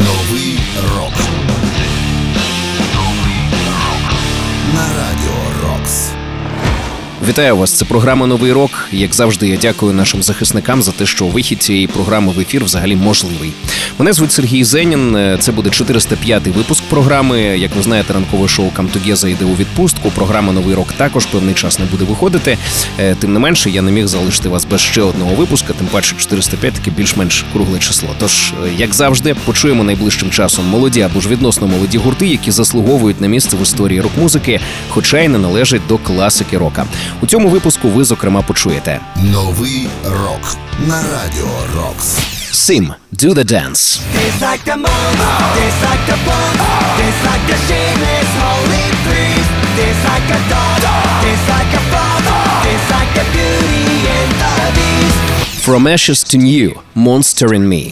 Новий рок. Вітаю вас. Це програма Новий рок. Як завжди, я дякую нашим захисникам за те, що вихід цієї програми в ефір взагалі можливий. Мене звуть Сергій Зенін. Це буде 405-й випуск програми. Як ви знаєте, ранкове шоу Камтогеза йде у відпустку. Програма Новий рок також певний час не буде виходити. Е, Тим не менше, я не міг залишити вас без ще одного випуска. Тим паче 405 таки більш-менш кругле число. Тож, е, як завжди, почуємо найближчим часом молоді або ж відносно молоді гурти, які заслуговують на місце в історії рок-музики, хоча й не належать до класики рока. У цьому випуску ви зокрема почуєте Новий рок. На радіо Рокс. Сим «Do the Dance». Tastes like the moon, tastes like the bone, tastes like the shameless holy threes. Tastes like a dog, tastes like a frog, tastes like the beauty and the beast. From Ashes to New Monster in Me.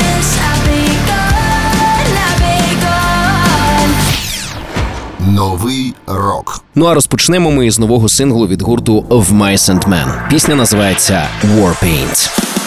This, I'll be gone, I'll be gone. Новий рок. Ну а розпочнемо ми із нового синглу від гурту Of Mice and Men. Пісня називається Warpaint. Stay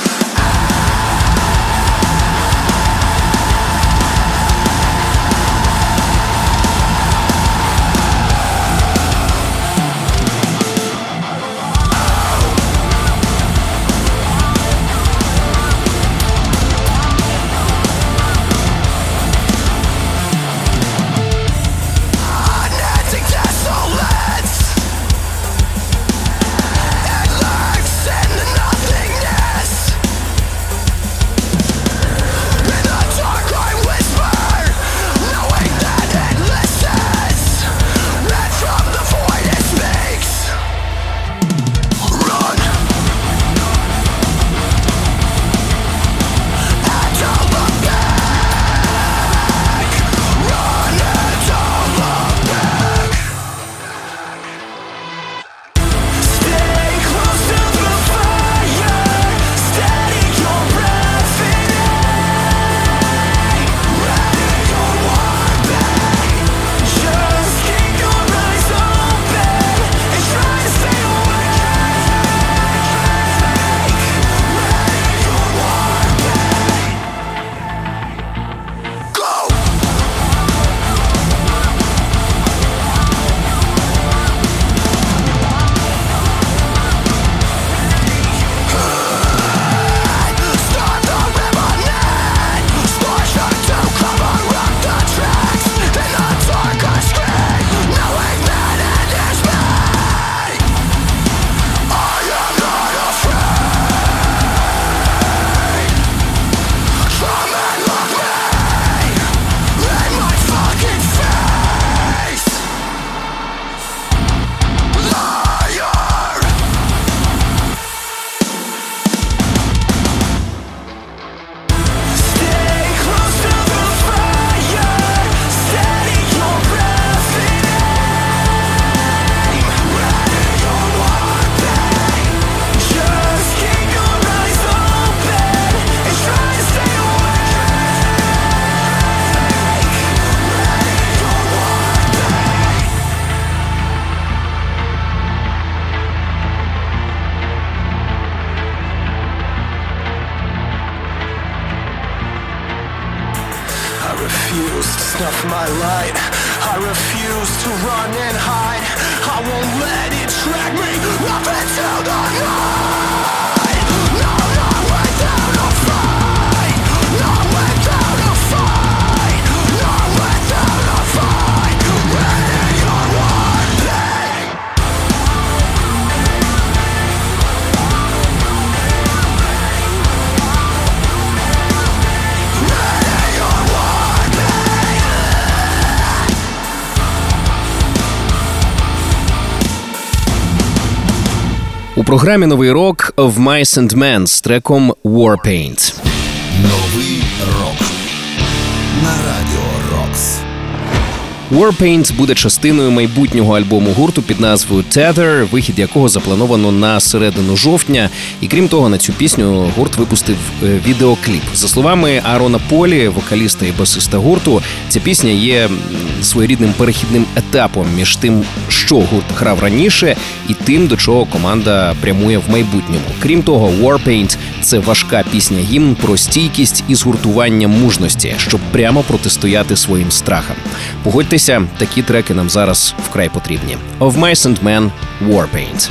програмі Новий рок of Mice and Men з треком Warpaint. Новий Warpaint буде частиною майбутнього альбому гурту під назвою Tether, вихід якого заплановано на середину жовтня. І крім того, на цю пісню гурт випустив е, відеокліп. За словами Арона Полі, вокаліста і басиста гурту, ця пісня є своєрідним перехідним етапом між тим, що гурт грав раніше, і тим, до чого команда прямує в майбутньому. Крім того, Warpaint – це важка пісня гімн про стійкість і згуртування мужності, щоб прямо протистояти своїм страхам. Погодьтеся, такі треки нам зараз вкрай потрібні. Of Mice and Men – Warpaint.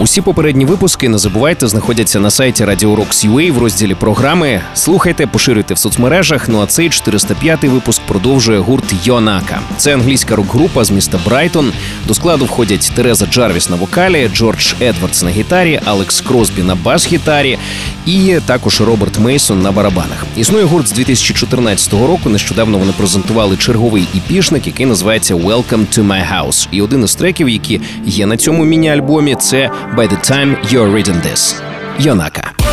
Усі попередні випуски не забувайте знаходяться на сайті Radio Rocks UA в розділі програми. Слухайте, поширюйте в соцмережах. Ну а цей 405-й випуск продовжує гурт Йонака. Це англійська рок-група з міста Брайтон. До складу входять Тереза Джарвіс на вокалі, Джордж Едвардс на гітарі, Алекс Кросбі на бас-гітарі і також Роберт Мейсон на барабанах. Існує гурт з 2014 року. Нещодавно вони презентували черговий іпішник, який називається Welcome to My House. І один із треків, які є на цьому міні-альбомі, це by the time you're reading this. Yonaka.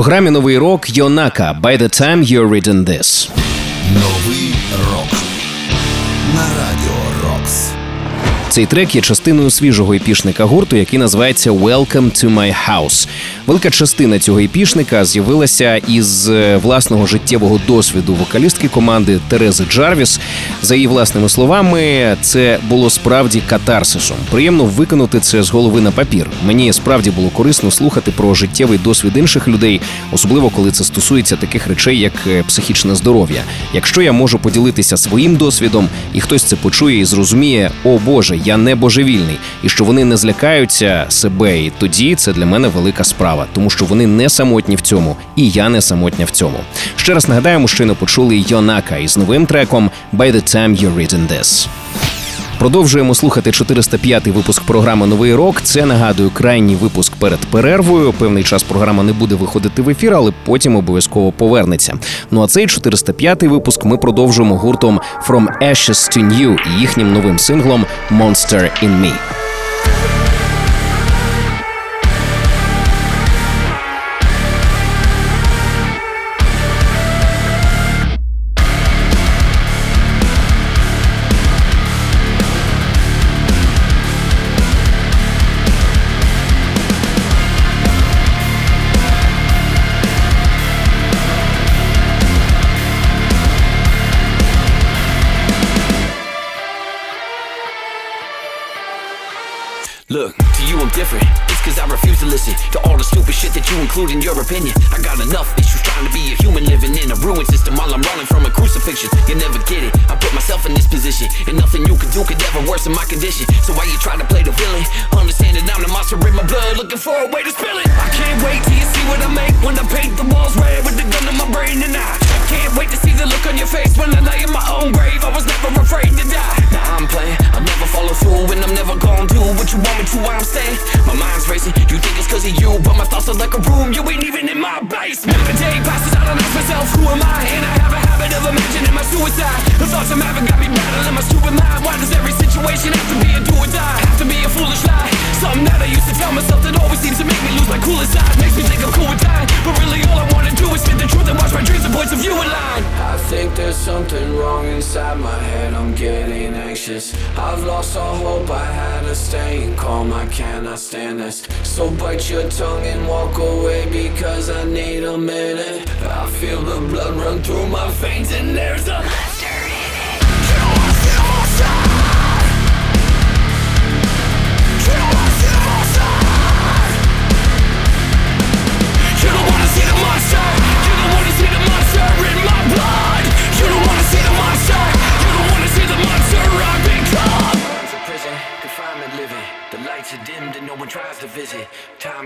Програмі новий рок Йонака By the time you're reading this. Новий рок на радіо Рокс. Цей трек є частиною свіжого епішника гурту, який називається Welcome to my house. Велика частина цього епішника з'явилася із е, власного життєвого досвіду вокалістки команди Терези Джарвіс. За її власними словами, це було справді катарсисом. Приємно виконати це з голови на папір. Мені справді було корисно слухати про життєвий досвід інших людей, особливо коли це стосується таких речей, як е, психічне здоров'я. Якщо я можу поділитися своїм досвідом, і хтось це почує і зрозуміє, о Боже, я не божевільний, і що вони не злякаються себе. І тоді це для мене велика справа, тому що вони не самотні в цьому, і я не самотня в цьому. Ще раз нагадаю, мужчини почули Йонака із новим треком «By the time you're reading this». Продовжуємо слухати 405-й випуск програми Новий рок. Це нагадую крайній випуск перед перервою. Певний час програма не буде виходити в ефір, але потім обов'язково повернеться. Ну а цей 405-й випуск ми продовжуємо гуртом From Ashes to New і їхнім новим синглом Monster in Me. Look, to you I'm different. It's cause I refuse to listen to all the stupid shit that you include in your opinion. I got enough issues trying to be a human living in a ruined system while I'm running from a crucifixion. You never get it. I put myself in this position, and nothing you can do could ever worsen my condition. So why you try to play the villain? Understand that I'm the monster in my blood, looking for a way to spill it. I can't wait till you see what I make when I paint the walls red with the gun in my brain, and I can't wait to see the look on your face when I lay in my own grave. I was never afraid to die. I'm playing, I'll never follow through, and I'm never gonna do what you want me to. I'm staying, my mind's racing. You think it's cause of you, but my thoughts are like a room. You ain't even in my basement. The day passes, I don't ask myself who am I, and I have a habit of imagining my suicide. The thoughts I'm having cannot stand this. So bite your tongue and walk away because I need a minute. I feel the blood run through my veins and there's a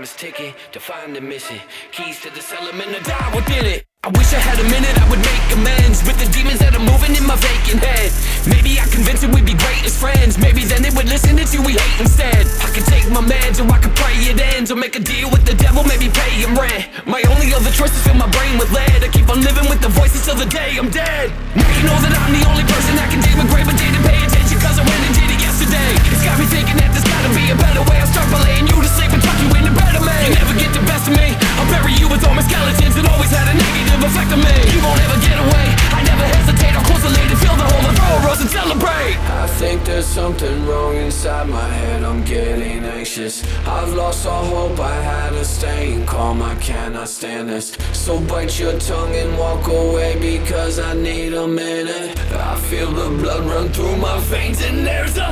is ticking to find the missing. Keys to the element to die within it. I wish I had a minute, I would make amends with the demons that are moving in my vacant head. Maybe I convinced it we'd be great as friends. Maybe then they would listen to we hate instead. I could take my meds or I could pray it ends or make a deal with the devil, maybe pay him rent. My only other choice is fill my brain with lead. I keep on living with the voices till the day I'm dead. Now you know that I'm the only person that can deal with grave, but didn't pay attention cause I went and did it yesterday. It's got me thinking that there's gotta be a better way. I'll start by laying you to sleep and tuck you into bed. You never get the best of me. I'll bury you with all my skeletons and always had a negative effect on me. You won't ever get away. I never hesitate. I'll close the lid and fill the hole and throw a rose and celebrate. I think there's something wrong inside my head. I'm getting anxious. I've lost all hope. I had to stay calm. I cannot stand this. So bite your tongue and walk away because I need a minute. I feel the blood run through my veins and there's a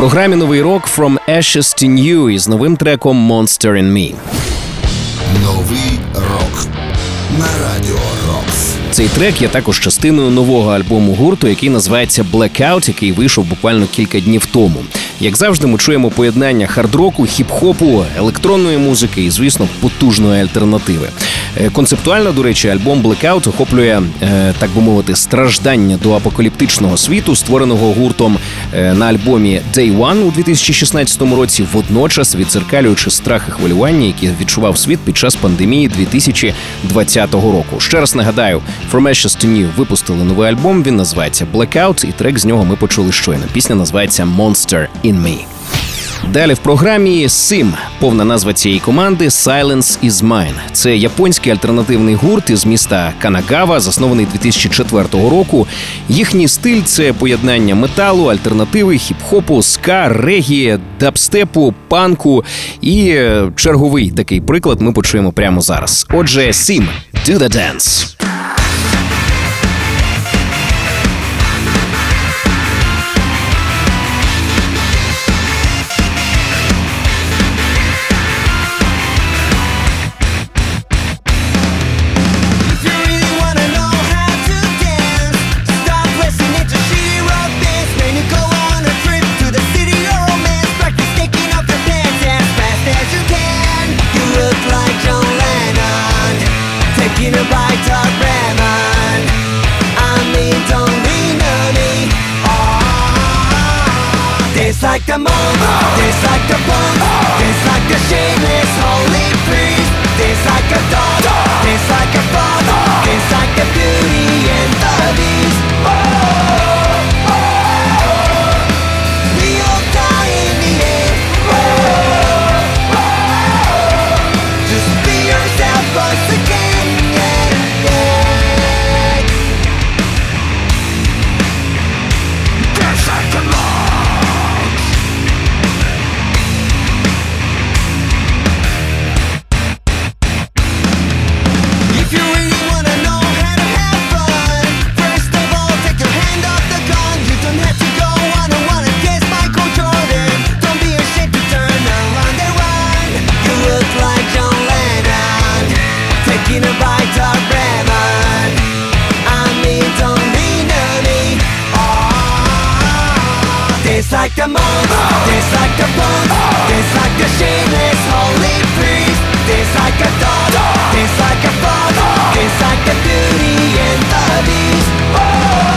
програмі Новий рок From Ashes to New із новим треком Monster in Me. Новий рок на радіо Рокс. Цей трек є також частиною нового альбому гурту, який називається Blackout, який вийшов буквально кілька днів тому. Як завжди, ми чуємо поєднання хардроку, хіп-хопу, електронної музики і, звісно, потужної альтернативи. Е, Концептуально, до речі, альбом Blackout охоплює, е, так би мовити, страждання до апокаліптичного світу, створеного гуртом е, на альбомі Day One у 2016 році, водночас відзеркалюючи страх і хвилювання, які відчував світ під час пандемії 2020 року. Ще раз нагадаю, From Ashes to New випустили новий альбом. Він називається Blackout, і трек з нього ми почули щойно. Пісня називається Monster in Me. Далі в програмі Sim, повна назва цієї команди Silence is Mine. Це японський альтернативний гурт із міста Канагава, заснований 2004 року. Їхній стиль це поєднання металу, альтернативи, хіп-хопу, ска, регі, дабстепу, панку. І е, черговий такий приклад ми почуємо прямо зараз. Отже, Sim, Do the Dance. Like the monk, taste like the punk, taste like the shameless holy priest. Taste like a dog, Dance like a monk, dance like a punk, dance like a shameless holy priest. Dance like a dog, dance like a fox, dance like a beauty and the beast. Whoa!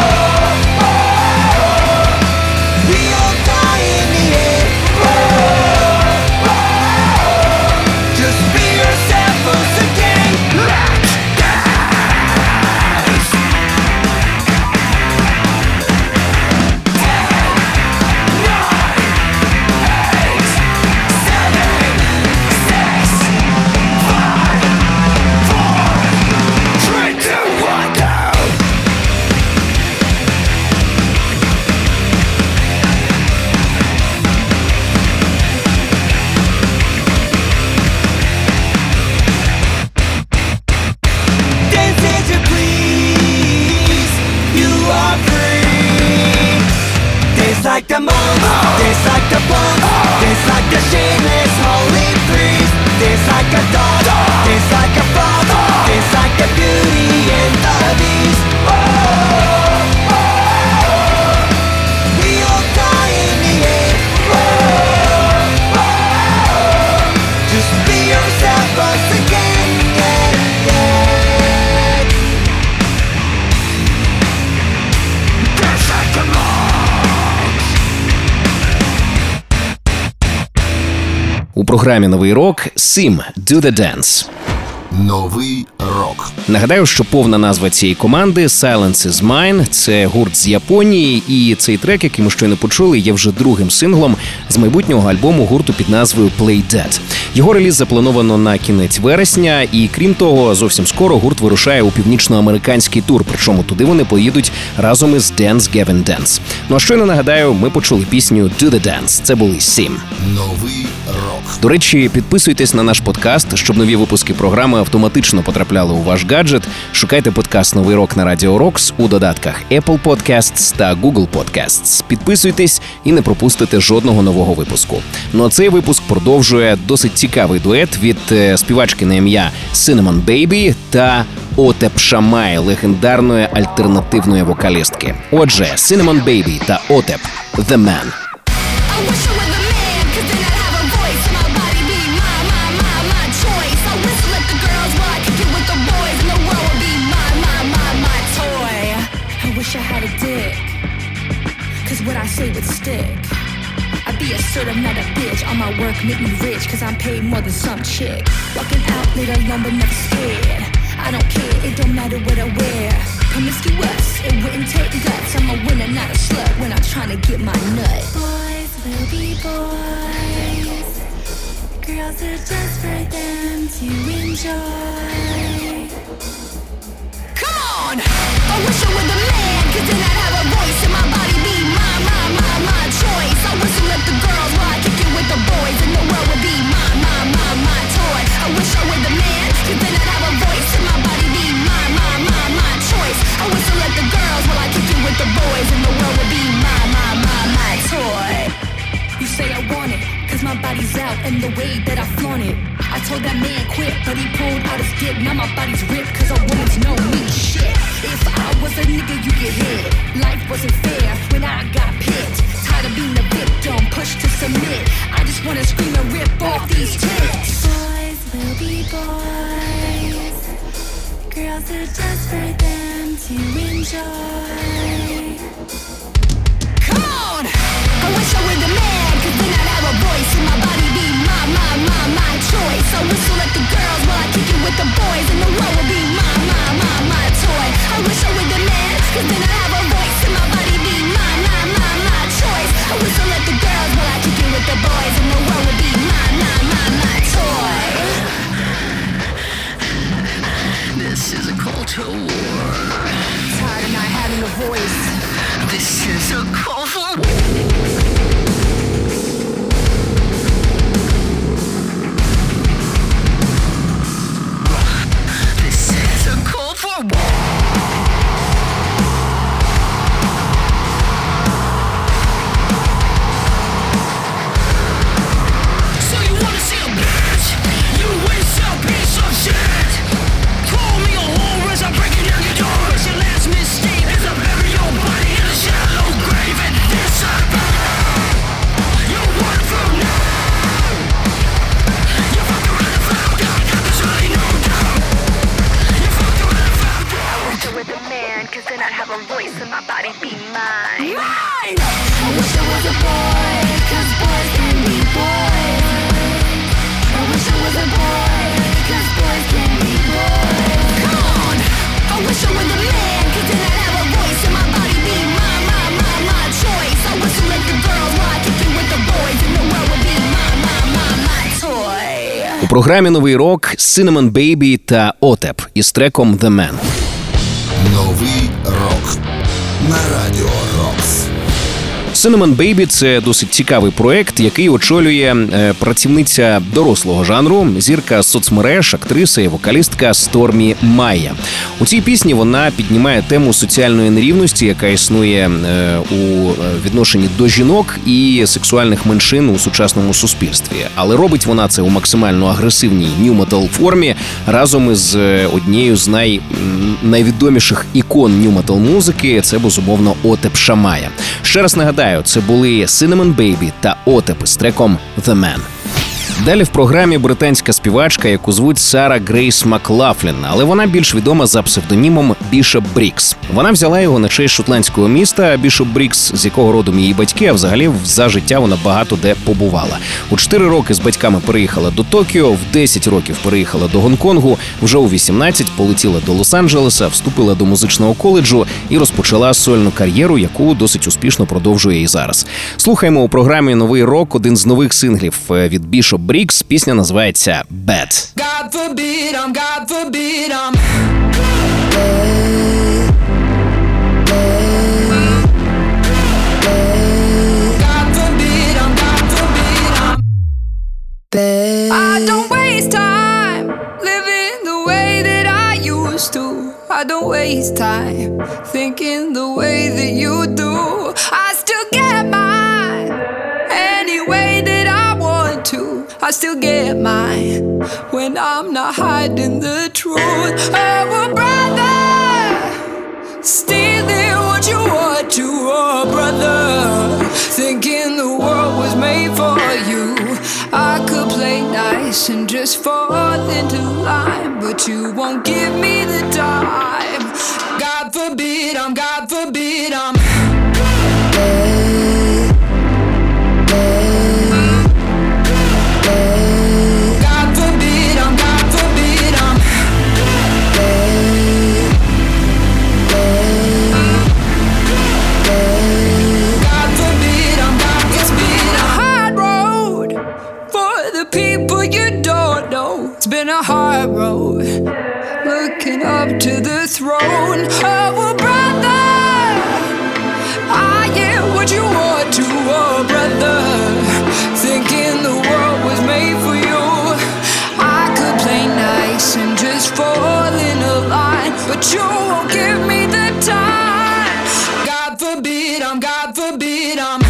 Програмі Новий рок Сім Do The Dance. Новий рок. Нагадаю, що повна назва цієї команди Silence is Mine. Це гурт з Японії, і цей трек, який ми щойно почули, є вже другим синглом з майбутнього альбому гурту під назвою Play Dead. Його реліз заплановано на кінець вересня, і крім того, зовсім скоро гурт вирушає у північноамериканський тур. Причому туди вони поїдуть разом із Dance Gavin Dance. Ну а щойно нагадаю, ми почули пісню Do The Dance. Це були Сім. Новий рок. До речі, підписуйтесь на наш подкаст, щоб нові випуски програми автоматично потрапляли у ваш гаджет. Шукайте подкаст Новий рок на Радіо Рокс у додатках Apple Podcasts та Google Podcasts. Підписуйтесь і не пропустите жодного нового випуску. Ну а цей випуск продовжує досить цікавий дует від е, співачки на ім'я Cinnamon Baby та Отеп Шамай, легендарної альтернативної вокалістки. Отже, Cinnamon Baby та Отеп the man, be assertive, not a bitch. All my work make me rich, cause I'm paid more than some chick. Walking out late alone, but never scared. I don't care, it don't matter what I wear. Promiscuous, it wouldn't take guts. I'm a winner, not a slut when I'm trying to get my nut. Boys will be boys. Girls are just for them to enjoy. Come on! I wish I were the man, cause then I'd have a voice and my body be my, my, choice. I whistle at the girls I kick it with the boys, and the world would be my, my, my, my toy. I wish I were the man, cause then I'd have a voice and my body be my, my, my, my choice. I whistle at the girls while I kick it with the boys, and the world would be my, my, my, my toy. You say I want it, cause my body's out and the way that I flaunt it. I told that man quit, but he pulled out his dick. Now my body's ripped, cause a woman's no mean shit. If I was a nigga, you get hit. Life wasn't just for them to enjoy. Come on! I the then I have a voice my body be my, my, my, my choice. I whistle at the girls while I kick it with the boys, and the world will be my, my, my, my toy. I wish I were the man, cause then I'd have a voice. to war. Tired of not having a voice. This is a call for war. Програмі Новий рок Cinnamon Baby та Отеп із треком The Man. Новий рок на радіо Рокс. Cinnamon Baby – це досить цікавий проект, який очолює е, працівниця дорослого жанру, зірка соцмереж, актриса і вокалістка Стормі Майя. У цій пісні вона піднімає тему соціальної нерівності, яка існує е, у е, відношенні до жінок і сексуальних меншин у сучасному суспільстві. Але робить вона це у максимально агресивній нью-метал формі разом із однією з най, найвідоміших ікон nu-metal музики. Це безумовно Отеп Шамая. Ще раз нагадаю, це були Cinnamon Babe та Отеп з треком The Man. Далі в програмі британська співачка, яку звуть Сара Грейс Маклафлін, але вона більш відома за псевдонімом Bishop Briggs. Вона взяла його на честь шотландського міста Бішопбріггс, з якого родом її батьки, а взагалі за життя вона багато де побувала. У 4 роки з батьками переїхала до Токіо, в 10 років переїхала до Гонконгу, вже у 18 полетіла до Лос-Анджелеса, вступила до музичного коледжу і розпочала сольну кар'єру, яку досить успішно продовжує і зараз. Слухаємо у програмі Новий рок один з нових синглів е, від Бішоп Бріггс. Пісня називається Bad. God forbid, I'm God forbid, I'm I'm I don't waste time living the way that I used to. I don't waste time thinking the way that you do. I still I still get mine when I'm not hiding the truth. Oh, brother, stealing what you want to, oh brother. Thinking the world was made for you. I could play nice and just fall into line, but you won't give me the time. God forbid, I'm God forbid, I'm. Throne a brother. I am what you want to, oh brother. Thinking the world was made for you. I could play nice and just fall in a line, but you won't give me the time. God forbid, I'm God forbid, I'm.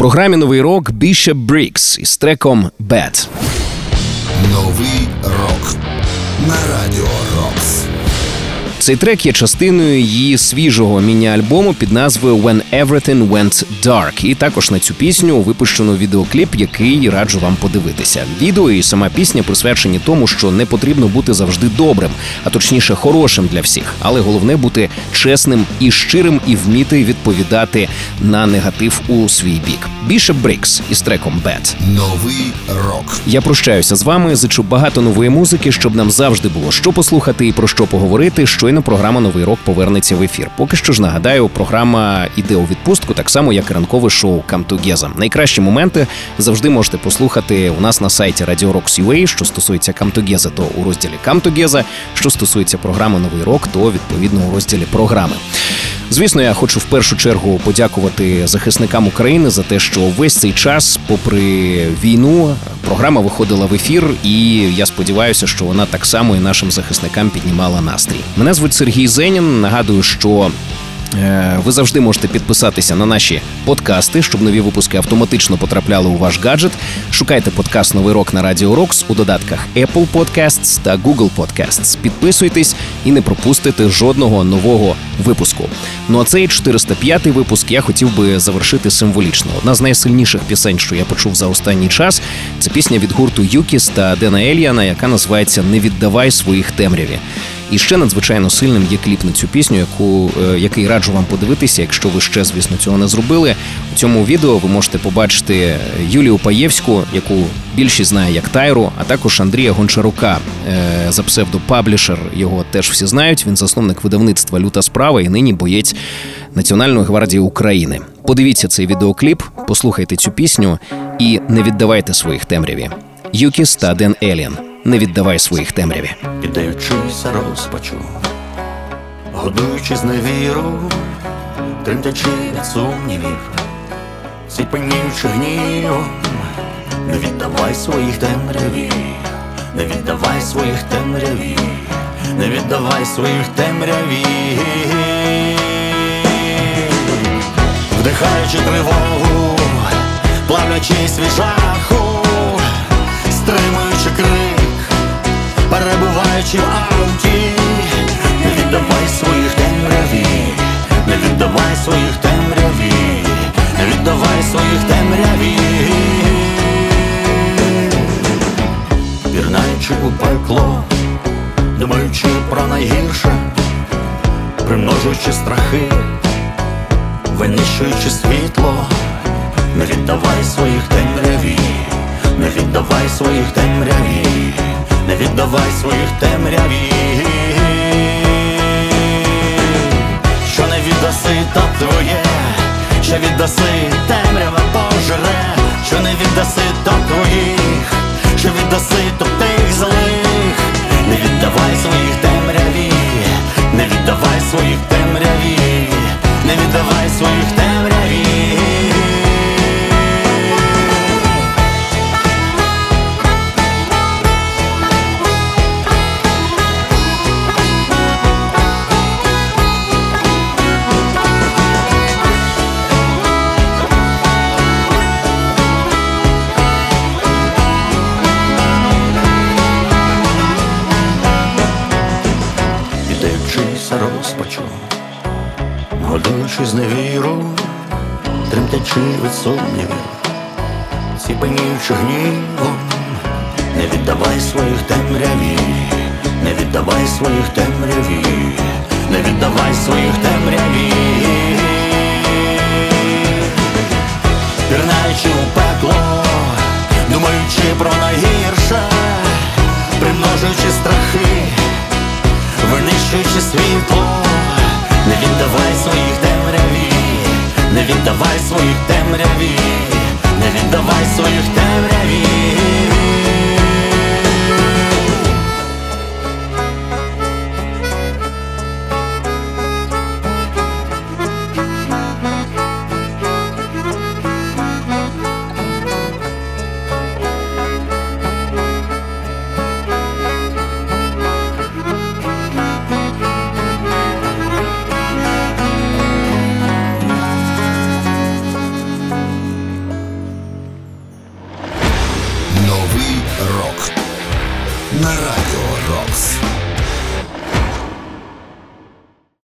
Програмі Новий рок Bishop Брікс із треком Bad. Новий рок на радіо Рокс. Цей трек є частиною її свіжого міні-альбому під назвою When Everything Went Dark. І також на цю пісню випущено відеокліп, який раджу вам подивитися. Відео і сама пісня присвячені тому, що не потрібно бути завжди добрим, а точніше хорошим для всіх. Але головне бути чесним і щирим і вміти відповідати на негатив у свій бік. Бішеп Брікс із треком Bad. Новий рок Я прощаюся з вами. Зичу багато нової музики, щоб нам завжди було що послухати і про що поговорити. Щойно програма Новий рок повернеться в ефір. Поки що ж нагадаю, програма іде у відпустку, так само як і ранкове шоу «Come Together». Найкращі моменти завжди можете послухати у нас на сайті Radio Rocks UA. Що стосується «Come Together», то у розділі «Come Together», Що стосується програми Новий рок, то відповідно у розділі програми. Звісно, я хочу в першу чергу подякувати захисникам України за те, що весь цей час, попри війну, програма виходила в ефір, і я сподіваюся, що вона так само і нашим захисникам піднімала настрій. Мене звуть Сергій Зенін. Нагадую, що Ви завжди можете підписатися на наші подкасти, щоб нові випуски автоматично потрапляли у ваш гаджет. Шукайте подкаст Новий рок на Радіо Рокс у додатках Apple Podcasts та Google Podcasts. Підписуйтесь і не пропустите жодного нового випуску. Ну а цей 405-й випуск я хотів би завершити символічно. Одна з найсильніших пісень, що я почув за останній час, це пісня від гурту Юкіс та Дена Ельяна, яка називається Не віддавай своїх темряві. І ще надзвичайно сильним є кліп на цю пісню, яку е, який раджу вам подивитися, якщо ви ще, звісно, цього не зробили. У цьому відео ви можете побачити Юлію Паєвську, яку більшість знає як Тайру, а також Андрія Гончарука е, за псевдо Паблішер. Його теж всі знають. Він засновник видавництва Люта справа і нині боєць Національної гвардії України. Подивіться цей відеокліп, послухайте цю пісню і не віддавайте своїх темряві. Юкіс та Ден Еліан. Не віддавай своїх темряві. піддаючися розпачу, годуючись невіру, тремтячи від сумнівів, ціпеніючи гнівом, не віддавай своїх темряві, не віддавай своїх темряві, не віддавай своїх темряві, вдихаючи тривогу, плавлячись від перебуваючи в ауті, не віддавай своїх темряві, не віддавай своїх темряві, не віддавай своїх темряві, пірнаючи у пекло, думаючи про найгірше, примножуючи страхи, винищуючи світло, не віддавай своїх темряві, не віддавай своїх темряві, не віддавай своїх темряві, що не віддаси, то твоє, що віддаси, темрява пожере, у пекло, думаючи про найгірше, примножуючи страхи винищуючи світло, не віддавай своїх темряві, не віддавай своїх темряві, не віддавай своїх темряві.